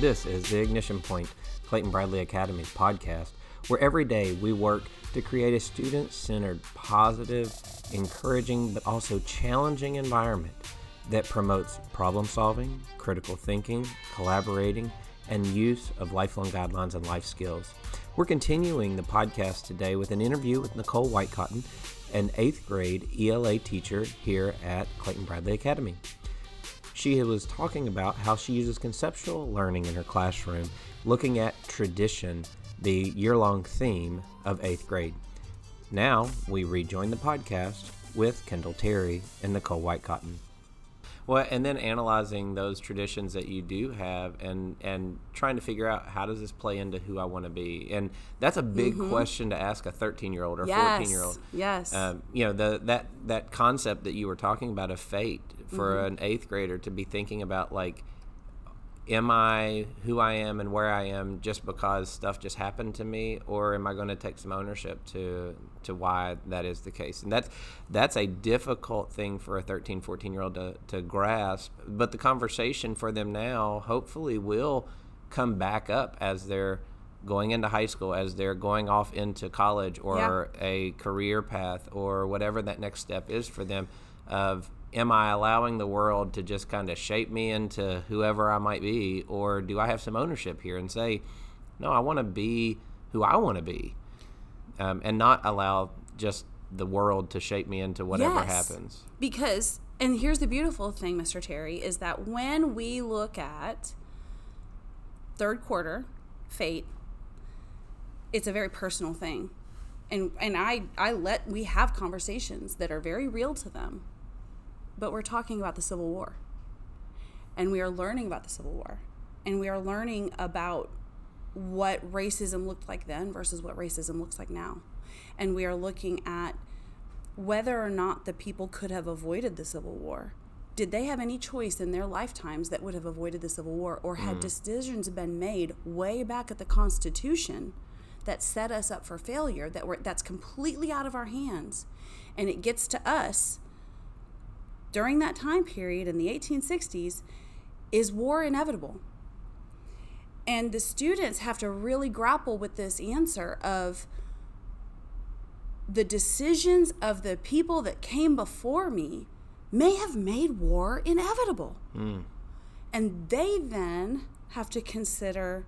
This is the Ignition Point, Clayton Bradley Academy's podcast, where every day we work to create a student centered, positive, encouraging, but also challenging environment that promotes problem solving, critical thinking, collaborating, and use of lifelong guidelines and life skills. We're continuing the podcast today with an interview with Nicole Whitecotton, an eighth grade ELA teacher here at Clayton Bradley Academy. She was talking about how she uses conceptual learning in her classroom, looking at tradition, the year long theme of eighth grade. Now we rejoin the podcast with Kendall Terry and Nicole Whitecotton. Well, and then analyzing those traditions that you do have, and and trying to figure out how does this play into who I want to be, and that's a big mm-hmm. question to ask a thirteen year old or fourteen yes. year old. Yes. Um, you know the that that concept that you were talking about of fate for mm-hmm. an eighth grader to be thinking about like am I who I am and where I am just because stuff just happened to me, or am I going to take some ownership to to why that is the case? And that's that's a difficult thing for a 13, 14 year old to, to grasp. But the conversation for them now hopefully will come back up as they're going into high school, as they're going off into college or yeah. a career path or whatever that next step is for them of am I allowing the world to just kind of shape me into whoever I might be, or do I have some ownership here and say, no, I want to be who I want to be, um, and not allow just the world to shape me into whatever yes, happens. Because, and here's the beautiful thing, Mr. Terry, is that when we look at third quarter fate, it's a very personal thing. And, and I, I let we have conversations that are very real to them but we're talking about the Civil War. And we are learning about the Civil War. And we are learning about what racism looked like then versus what racism looks like now. And we are looking at whether or not the people could have avoided the Civil War. Did they have any choice in their lifetimes that would have avoided the Civil War? Or had mm. decisions been made way back at the Constitution that set us up for failure that were that's completely out of our hands? And it gets to us during that time period in the 1860s is war inevitable? And the students have to really grapple with this answer of the decisions of the people that came before me may have made war inevitable. Mm. And they then have to consider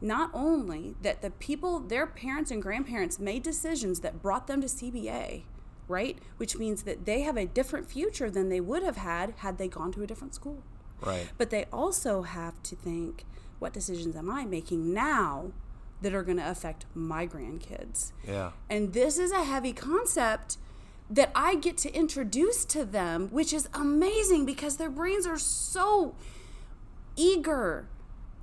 not only that the people, their parents and grandparents made decisions that brought them to CBA, right? Which means that they have a different future than they would have had had they gone to a different school. Right. But they also have to think, what decisions am I making now that are going to affect my grandkids? Yeah. And this is a heavy concept that I get to introduce to them, which is amazing because their brains are so eager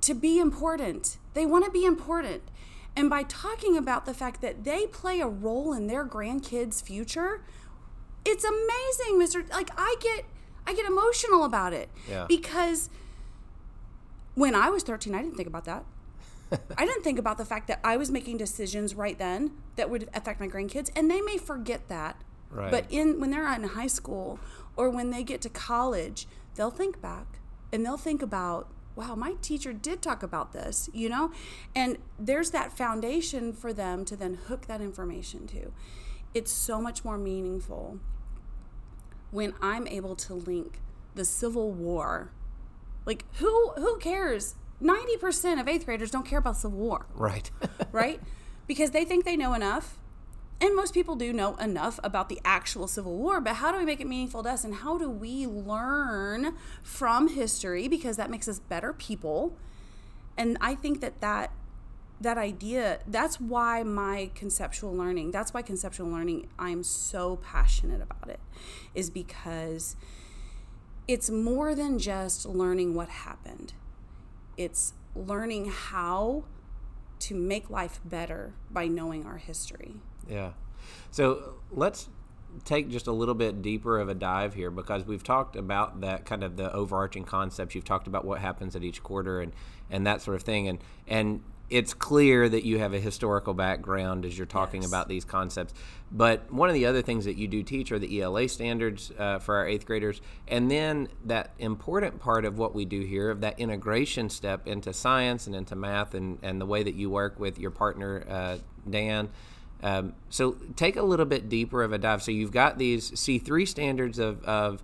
to be important. They want to be important. And by talking about the fact that they play a role in their grandkids' future, it's amazing, Mr. Like I get I get emotional about it. Yeah. Because when I was 13, I didn't think about that. I didn't think about the fact that I was making decisions right then that would affect my grandkids and they may forget that. Right. But in when they're in high school or when they get to college, they'll think back and they'll think about wow, my teacher did talk about this, you know? And there's that foundation for them to then hook that information to. It's so much more meaningful when I'm able to link the Civil War. Like who who cares? 90% of 8th graders don't care about Civil War. Right. right? Because they think they know enough and most people do know enough about the actual Civil War, but how do we make it meaningful to us? And how do we learn from history because that makes us better people? And I think that that that idea that's why my conceptual learning that's why conceptual learning i'm so passionate about it is because it's more than just learning what happened it's learning how to make life better by knowing our history yeah. So let's take just a little bit deeper of a dive here because we've talked about that kind of the overarching concepts. You've talked about what happens at each quarter and and that sort of thing. And and it's clear that you have a historical background as you're talking Yes. about these concepts. But one of the other things that you do teach are the ELA standards uh, for our eighth graders. And then that important part of what we do here, of that integration step into science and into math and, and the way that you work with your partner, uh, Dan. Um, so take a little bit deeper of a dive. So you've got these C3 standards of, of,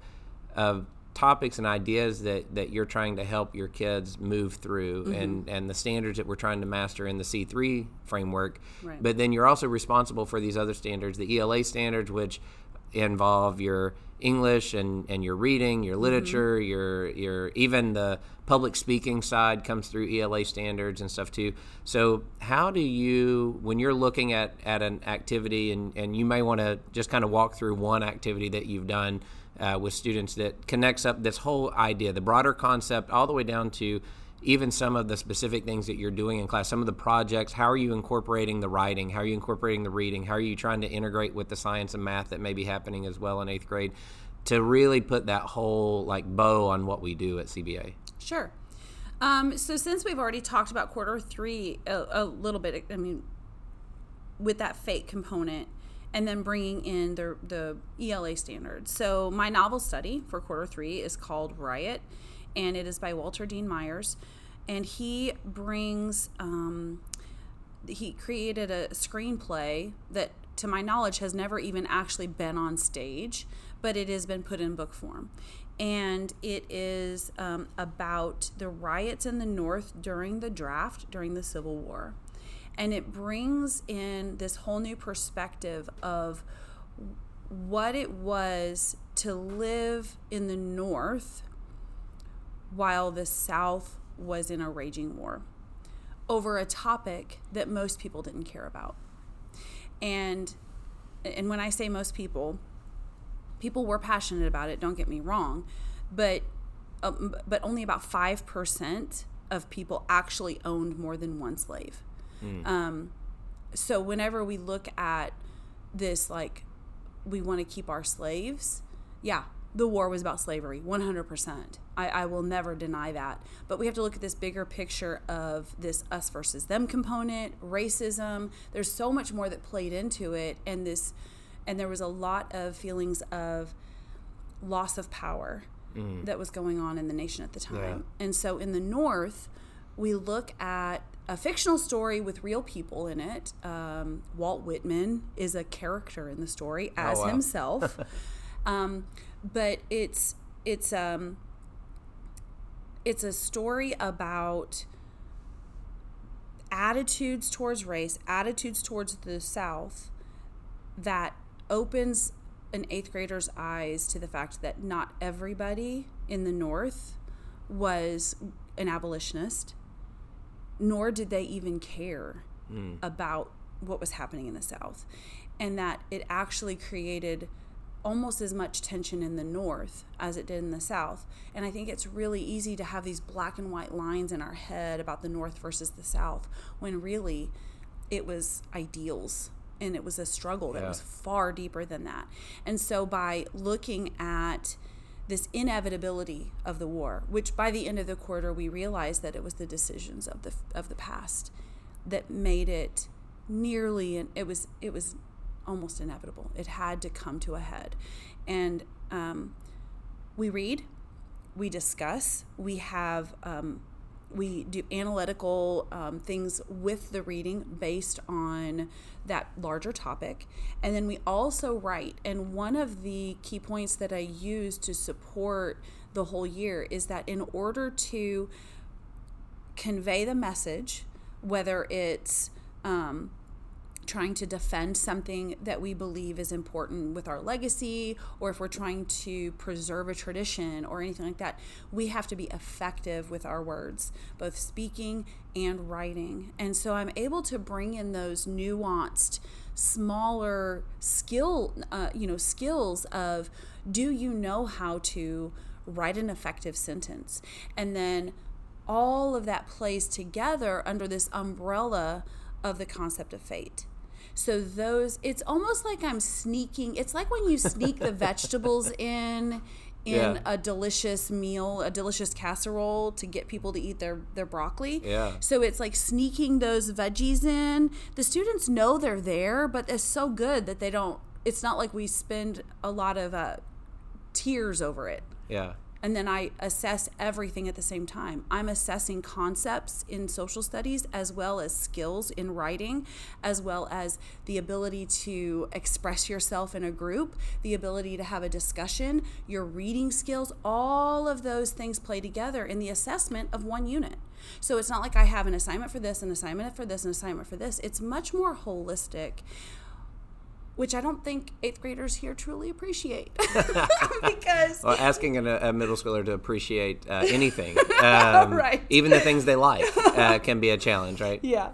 of topics and ideas that, that you're trying to help your kids move through Mm-hmm. and, and the standards that we're trying to master in the C3 framework. Right. But then you're also responsible for these other standards, the ELA standards, which involve your English and, and your reading, your literature, your your even the public speaking side comes through ELA standards and stuff too. So how do you when you're looking at, at an activity and, and you may want to just kind of walk through one activity that you've done uh, with students that connects up this whole idea, the broader concept, all the way down to even some of the specific things that you're doing in class, some of the projects, how are you incorporating the writing? How are you incorporating the reading? How are you trying to integrate with the science and math that may be happening as well in eighth grade to really put that whole like bow on what we do at CBA? Sure. Um, so since we've already talked about quarter three a, a little bit, I mean, with that fake component, and then bringing in the the ELA standards. So my novel study for quarter three is called Riot, and it is by Walter Dean Myers, and he brings. Um, he created a screenplay that to my knowledge has never even actually been on stage but it has been put in book form and it is um, about the riots in the north during the draft during the civil war and it brings in this whole new perspective of what it was to live in the north while the south was in a raging war over a topic that most people didn't care about. And and when I say most people, people were passionate about it, don't get me wrong, but um, but only about 5% of people actually owned more than one slave. Um, so whenever we look at this like we want to keep our slaves, yeah, the war was about slavery, 100%. I, I will never deny that. But we have to look at this bigger picture of this us versus them component, racism. There's so much more that played into it. And this, and there was a lot of feelings of loss of power that was going on in the nation at the time. And so in the North, we look at a fictional story with real people in it. Um, Walt Whitman is a character in the story as wow. himself. um, but it's it's um it's a story about attitudes towards race, attitudes towards the South that opens an eighth grader's eyes to the fact that not everybody in the North was an abolitionist, nor did they even care about what was happening in the South. And that it actually created almost as much tension in the North as it did in the South. And I think it's really easy to have these black and white lines in our head about the North versus the South when really it was ideals and it was a struggle that Yeah. was far deeper than that. And so by looking at this inevitability of the war, which by the end of the quarter we realized that it was the decisions of the of the past that made it nearly and it was it was almost inevitable. It had to come to a head, and um, we read, we discuss, we have. Um, we do analytical um, things with the reading based on that larger topic. And then we also write. And one of the key points that I use to support the whole year is that in order to convey the message, whether it's um, trying to defend something that we believe is important with our legacy, or if we're trying to preserve a tradition or anything like that, we have to be effective with our words, both speaking and writing. And so I'm able to bring in those nuanced, smaller skill, uh, you know, skills of do you know how to write an effective sentence? And then all of that plays together under this umbrella of the concept of fate. So those it's almost like I'm sneaking it's like when you sneak the vegetables in in Yeah. a delicious meal, a delicious casserole to get people to eat their, their broccoli. Yeah. So it's like sneaking those veggies in. The students know they're there, but it's so good that they don't, it's not like we spend a lot of uh, tears over it Yeah. And then I assess everything at the same time. I'm assessing concepts in social studies as well as skills in writing, as well as the ability to express yourself in a group, the ability to have a discussion, your reading skills, all of those things play together in the assessment of one unit. So it's not like I have an assignment for this, an assignment for this, an assignment for this. It's much more holistic which I don't think eighth graders here truly appreciate because Well, asking a, a middle schooler to appreciate uh, anything, um, Right. even the things they like, uh, can be a challenge, right? yeah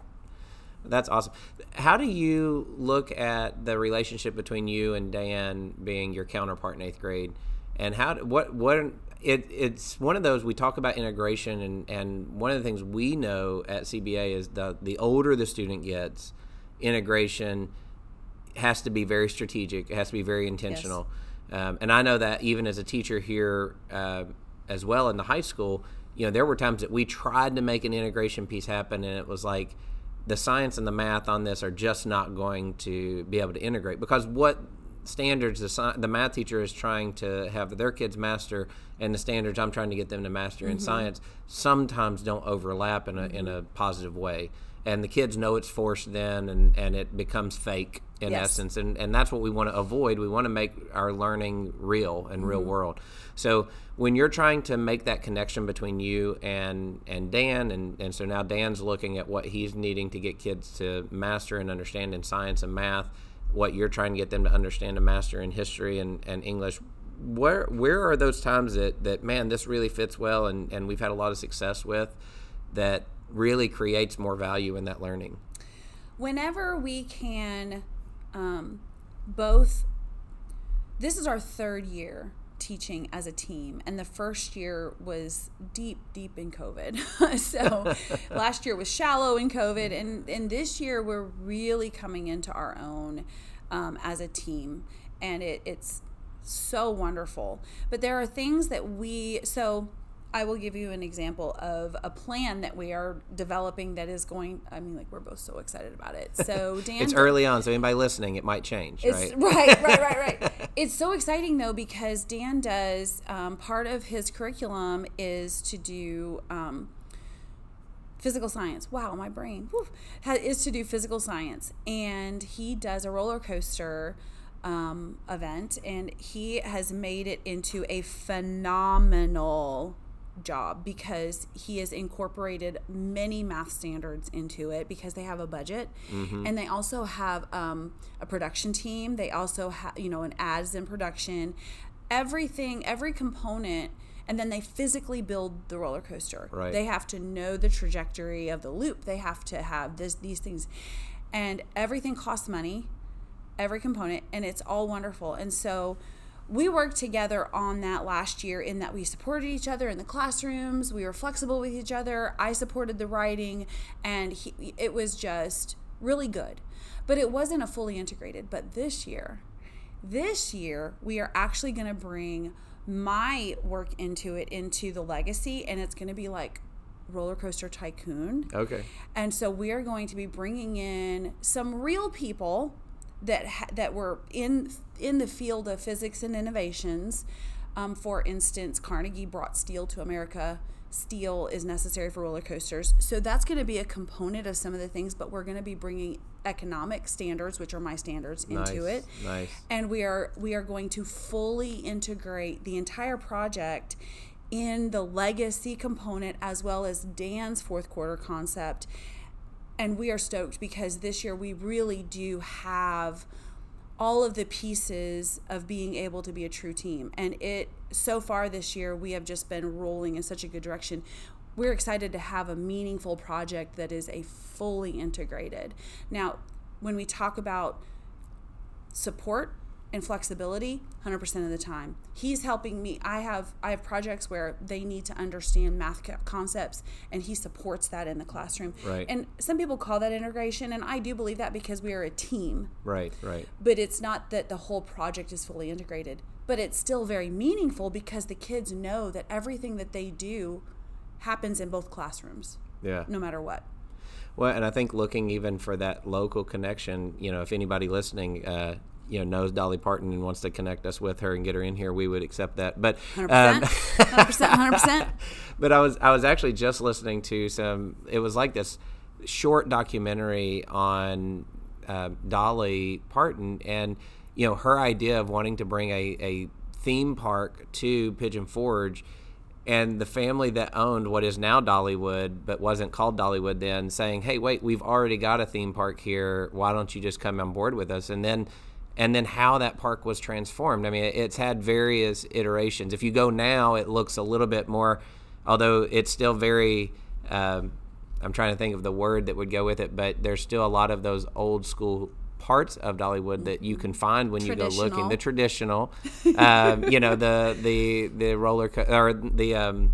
That's awesome. How do you look at the relationship between you and Dan being your counterpart in eighth grade, and how what what it, it's one of those we talk about integration, and and one of the things we know at CBA is the the older the student gets, integration has to be very strategic. It has to be very intentional. Um, and I know that even as a teacher here, uh, as well in the high school, you know, there were times that we tried to make an integration piece happen, and it was like the science and the math on this are just not going to be able to integrate because what standards the, sci- the math teacher is trying to have their kids master and the standards I'm trying to get them to master in science sometimes don't overlap in a, in a positive way. And the kids know it's forced then, and, and it becomes fake in Yes. essence. And, and that's what we want to avoid. We want to make our learning real and real mm-hmm. world. So when you're trying to make that connection between you and, and Dan, and, and so now Dan's looking at what he's needing to get kids to master and understand in science and math, what you're trying to get them to understand and master in history and, and English. Where where are those times that, that man, this really fits well and, and we've had a lot of success with that really creates more value in that learning? whenever we can um, both this is our third year teaching as a team and the first year was deep deep in covid so last year was shallow in covid and and this year we're really coming into our own um, as a team and it, it's so wonderful but there are things that we so I will give you an example of a plan that we are developing that is going. I mean, like we're both so excited about it. So Dan, It's early on, so anybody listening, it might change, it's, right? right, right, right, right. It's so exciting though because Dan does um, part of his curriculum is to do um, physical science. Wow, my brain whew, is to do physical science, and he does a roller coaster um, event, and he has made it into a phenomenal job because he has incorporated many math standards into it because they have a budget. And they also have um, a production team. They also have you know an ads in production. Everything every component and then they physically build the roller coaster. Right. they have to know the trajectory of the loop. They have to have this these things. And everything costs money every component and it's all wonderful. And so we worked together on that last year in that we supported each other in the classrooms. We were flexible with each other. I supported the writing and he, it was just really good. But it wasn't a fully integrated but this year this year we are actually going to bring my work into it into the legacy and it's going to be like roller coaster tycoon. Okay. and so we are going to be bringing in some real people that ha- that were in in the field of physics and innovations. Um, for instance, Carnegie brought steel to America. Steel is necessary for roller coasters, so that's going to be a component of some of the things. But we're going to be bringing economic standards, which are my standards, into Nice, it nice. and we are we are going to fully integrate the entire project in the legacy component as well as Dan's fourth quarter concept and we are stoked because this year we really do have all of the pieces of being able to be a true team. And it so far this year we have just been rolling in such a good direction. We're excited to have a meaningful project that is a fully integrated. Now when we talk about support and flexibility 100% of the time he's helping me i have i have projects where they need to understand math co- concepts and he supports that in the classroom Right. and some people call that integration and i do believe that because we are a team Right, right. but it's not that the whole project is fully integrated but it's still very meaningful because the kids know that everything that they do happens in both classrooms Yeah. no matter what Well, and I think looking even for that local connection, you know, if anybody listening, uh, you know, knows Dolly Parton and wants to connect us with her and get her in here, we would accept that. But 100% um, 100% 100% but I was I was actually just listening to some. It was like this short documentary on uh, Dolly Parton, and you know her idea of wanting to bring a, a theme park to Pigeon Forge, and the family that owned what is now Dollywood, but wasn't called Dollywood then, saying, "Hey, wait, we've already got a theme park here. Why don't you just come on board with us?" And then and then how that park was transformed. I mean, it's had various iterations. If you go now, it looks a little bit more, although it's still very. Um, I'm trying to think of the word that would go with it, but there's still a lot of those old school parts of Dollywood that you can find when you go looking. The traditional, um, you know, the the the roller co- or the um,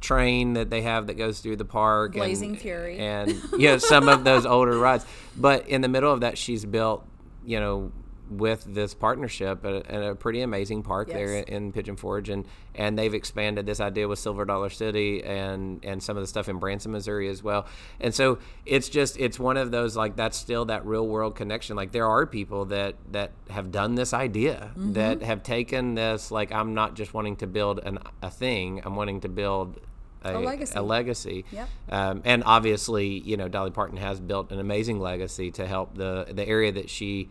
train that they have that goes through the park, Blazing and, Fury. and you know some of those older rides. But in the middle of that, she's built, you know, with this partnership a, a pretty amazing park there Yes. in Pigeon Forge, and and they've expanded this idea with Silver Dollar City and and some of the stuff in Branson, Missouri as well. And so it's just it's one of those like that's still that real world connection. Like there are people that that have done this idea that have taken this like I'm not just wanting to build an, a thing, I'm wanting to build. A, legacy. a legacy. Yep. Um, and obviously, you know, Dolly Parton has built an amazing legacy to help the the area that she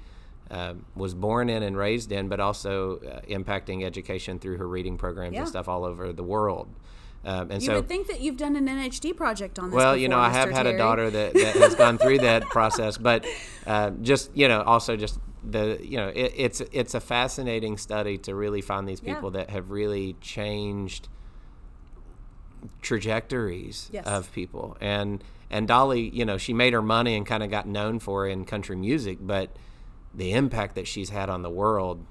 um, was born in and raised in, but also uh, impacting education through her reading programs Yeah. and stuff all over the world. Um, and you so, would think that you've done an NHD project on this. well, you know, before, I have Mr. had a daughter that, that has gone through that process, but uh, just you know, also just the you know, it, it's it's a fascinating study to really find these Yeah. people that have really changed trajectories Yes. of people and and Dolly you know she made her money and kind of got known for in country music but the impact that she's had on the world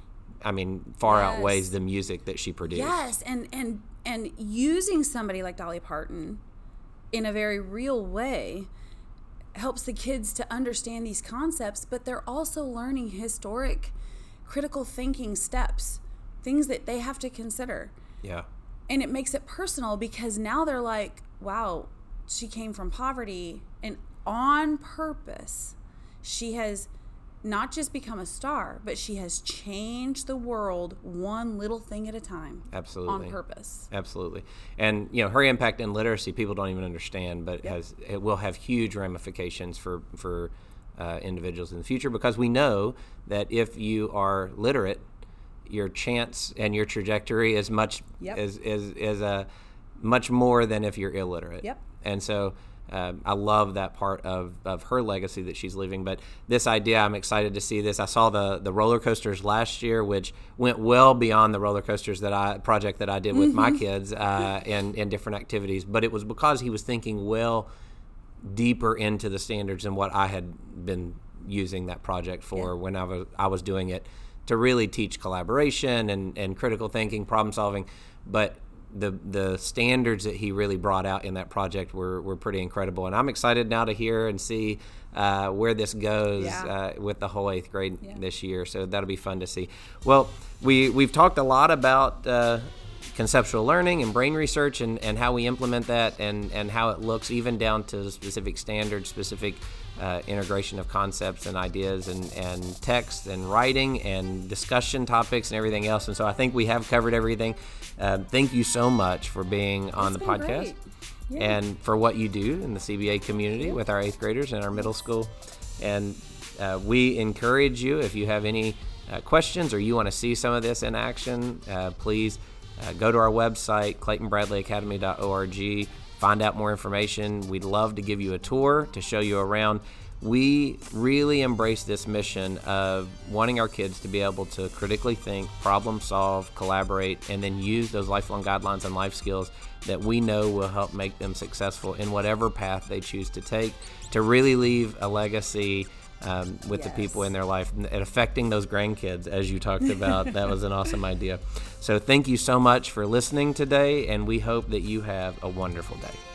I mean far Yes. outweighs the music that she produced Yes, and and and using somebody like Dolly Parton in a very real way helps the kids to understand these concepts, but they're also learning historic critical thinking steps, things that they have to consider. yeah And it makes it personal because now they're like, wow, she came from poverty and on purpose she has not just become a star, but she has changed the world one little thing at a time. Absolutely. On purpose. Absolutely, and you know her impact in literacy, people don't even understand, but it has it will have huge ramifications for for uh, individuals in the future because we know that if you are literate, your chance and your trajectory is much Yep. is is is a much more than if you're illiterate. Yep. And so. Um, I love that part of, of her legacy that she's leaving. But this idea, I'm excited to see this. I saw the the roller coasters last year, which went well beyond the roller coasters that I project that I did with my kids uh, in in different activities. But it was because he was thinking well deeper into the standards than what I had been using that project for when I was I was doing it to really teach collaboration and, and critical thinking, problem solving. But the the standards that he really brought out in that project were, were pretty incredible, and I'm excited now to hear and see uh, where this goes Yeah. uh, with the whole eighth grade this year. So that'll be fun to see. Well, we we've talked a lot about. Uh, conceptual learning and brain research and, and how we implement that and, and how it looks even down to specific standards, specific uh, integration of concepts and ideas and, and text and writing and discussion topics and everything else. And so I think we have covered everything. Uh, thank you so much for being on It's the podcast. Yeah. and for what you do in the CBA community with our eighth graders and our middle school. And uh, we encourage you if you have any uh, questions or you want to see some of this in action, uh, please uh, go to our website, ClaytonBradleyAcademy.org. Find out more information. We'd love to give you a tour to show you around. We really embrace this mission of wanting our kids to be able to critically think, problem solve, collaborate, and then use those lifelong guidelines and life skills that we know will help make them successful in whatever path they choose to take to really leave a legacy um, with the people in their life and affecting those grandkids, as you talked about. that was an awesome idea. So, thank you so much for listening today, and we hope that you have a wonderful day.